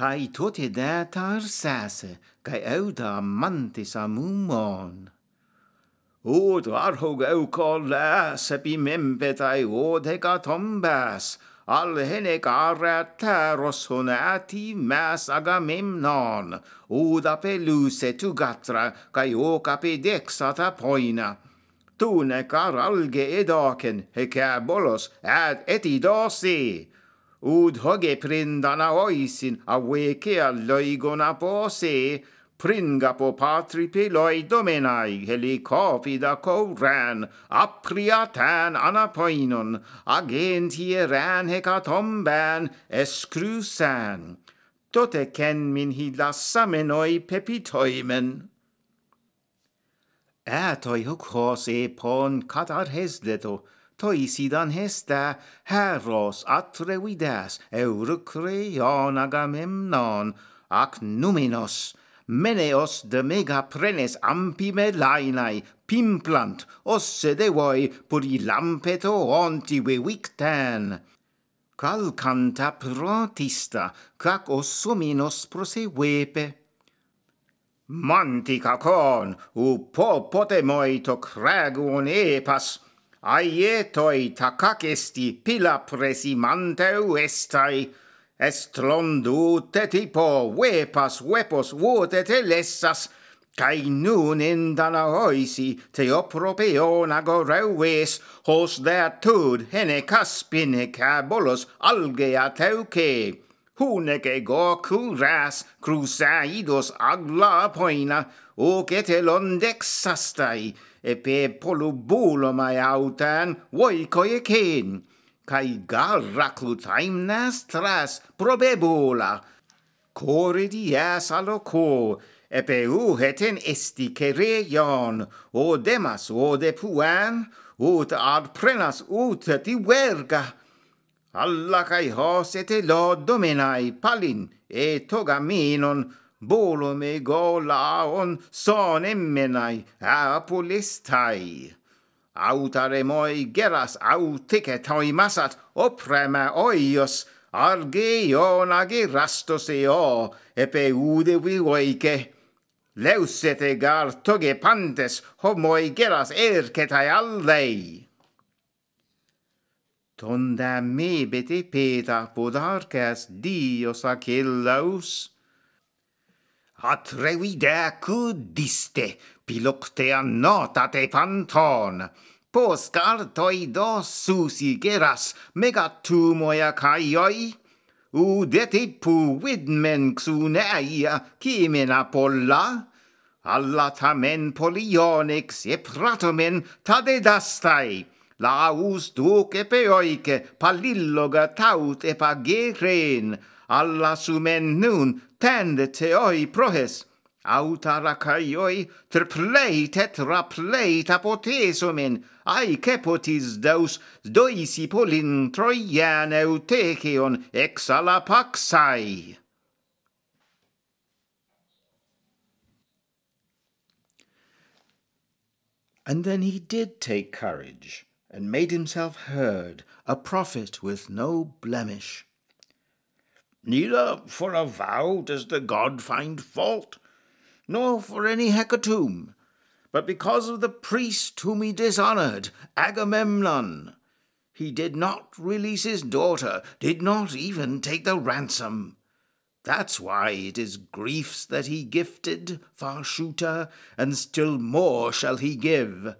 kai tote der tar sasse, kai euda mantis amumon. Ud arhog eu kollas epi mempetai odega tombas, al henec arataros honati mas agamemnon, ud apeluse tu gatra, kai hoc apedexata poina. Tu necar alge edocen, hec abolos ad etidosi, Ud hoge prindana oisin aveke alloigon se pringa po patri peloi domenai helicopida coran apriatan anapoinon agentie ran hecatomban escrusan. Tote ken min hi lassamenoi pepitoimen. Ätoi hoc e pon katar hesleto toisidan hesta heros atrevidas eurycre onagamemnon ac numinos meneos de mega prenes ampi melainai pimplant osse devoi puri lampeto onti vivictan calcanta protista cac ossuminos prosevepe. Mantica con u popotei moito cragun epas aietoi takakesti pila presimante uestai, est londu te tipo vepas vepos vuotete lessas, cae nun in Danaoisi theopropeon agoreues, hos deatud hene caspine cabolos algea teuce huneke goku ras crusaidos agla poina hoc etelon dexastai e pe epe polubulomai autan voicoi ecen kai garra clutaimnas tras probebula coridias aloco u heten esti cereion o demas o depuan ut ad prenas ut ti verga. Alla kai hosete lo domenai palin e togaminon bolume golaon son emmenai autare moi geras auticetoi masat oprema oios argeion agerastos eo epe ude vivoike. Leusete gar togepantes homoi geras erketai allei. Tonda mebete peta podarcas dios acellaus. Atrevide acudiste, piloctea notate panton. Pos cartoi do susigeras megatumoia caioi. Udete puid men xuneia cimena polla. Alla tamen polionex e pratomen tadedastai. Laus duce peoice palilloga taut e pageren. Alla sumen nun tende teoi prohes autara caioi ter plei tetra plei tapotesomen ai kepotis daus doisi polin troian euteceon exala paxai. And then he did take courage and made himself heard, a prophet with no blemish. Neither for a vow does the god find fault, nor for any hecatomb, but because of the priest whom he dishonored, Agamemnon. He did not release his daughter, did not even take the ransom. That's why it is griefs that he gifted, far shooter, and still more shall he give.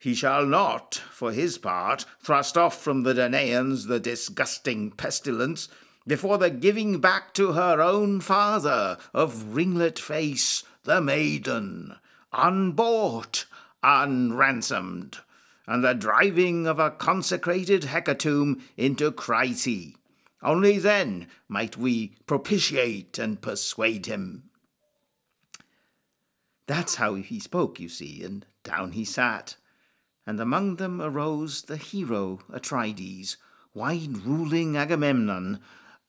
He shall not, for his part, thrust off from the Danaans the disgusting pestilence, before the giving back to her own father of ringlet face the maiden, unbought, unransomed, and the driving of a consecrated hecatomb into Chryse. Only then might we propitiate and persuade him. That's how he spoke, you see, and down he sat. And among them arose the hero Atrides, wide ruling Agamemnon,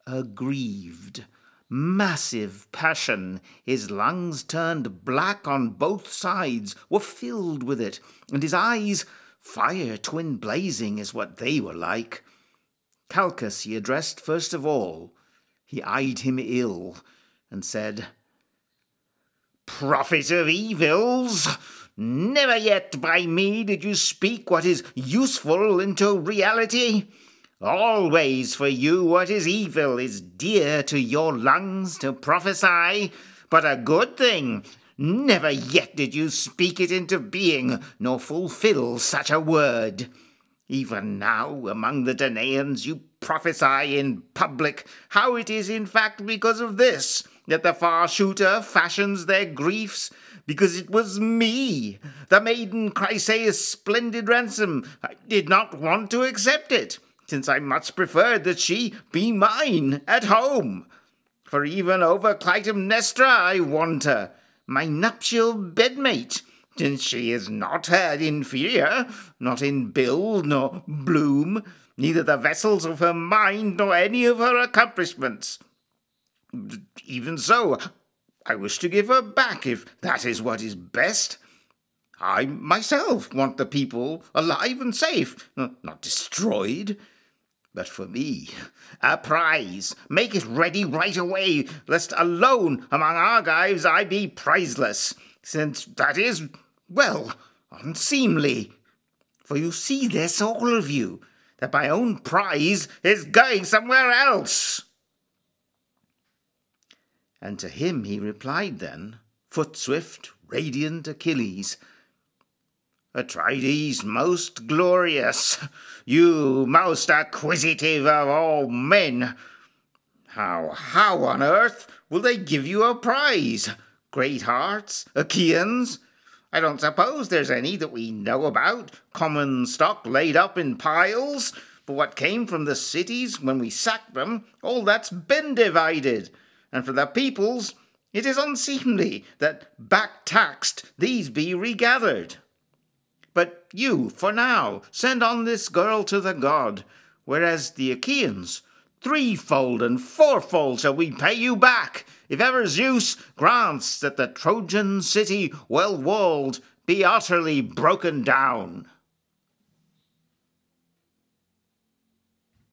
aggrieved, massive passion. His lungs turned black on both sides, were filled with it, and his eyes, fire twin blazing, is what they were like. Calchas he addressed first of all. he eyed him ill and said, Prophet of evils! Never yet by me did you speak what is useful into reality. Always for you what is evil is dear to your lungs to prophesy, but a good thing. Never yet did you speak it into being, nor fulfill such a word. Even now, among the Danaans, you prophesy in public how it is in fact because of this that the far shooter fashions their griefs, because it was me, the maiden Chryseis' splendid ransom. I did not want to accept it, since I much preferred that she be mine at home. For even over Clytemnestra I want her, my nuptial bedmate, since she is not her inferior, not in build nor bloom, neither the vessels of her mind nor any of her accomplishments. Even so, I wish to give her back if that is what is best. I myself want the people alive and safe, not destroyed. But for me, a prize. Make it ready right away, lest alone among Argives I be prizeless, since that is well, unseemly. For you see this, all of you, that my own prize is going somewhere else. And to him he replied then, foot swift, radiant Achilles, Atrides most glorious, you most acquisitive of all men. How, how on earth will they give you a prize? Great hearts, Achaeans, I don't suppose there's any that we know about, common stock laid up in piles. But what came from the cities when we sacked them, all that's been divided. And for the peoples, it is unseemly that back taxed these be regathered. But you, for now, send on this girl to the god, whereas the Achaeans, threefold and fourfold shall we pay you back, if ever Zeus grants that the Trojan city, well walled, be utterly broken down.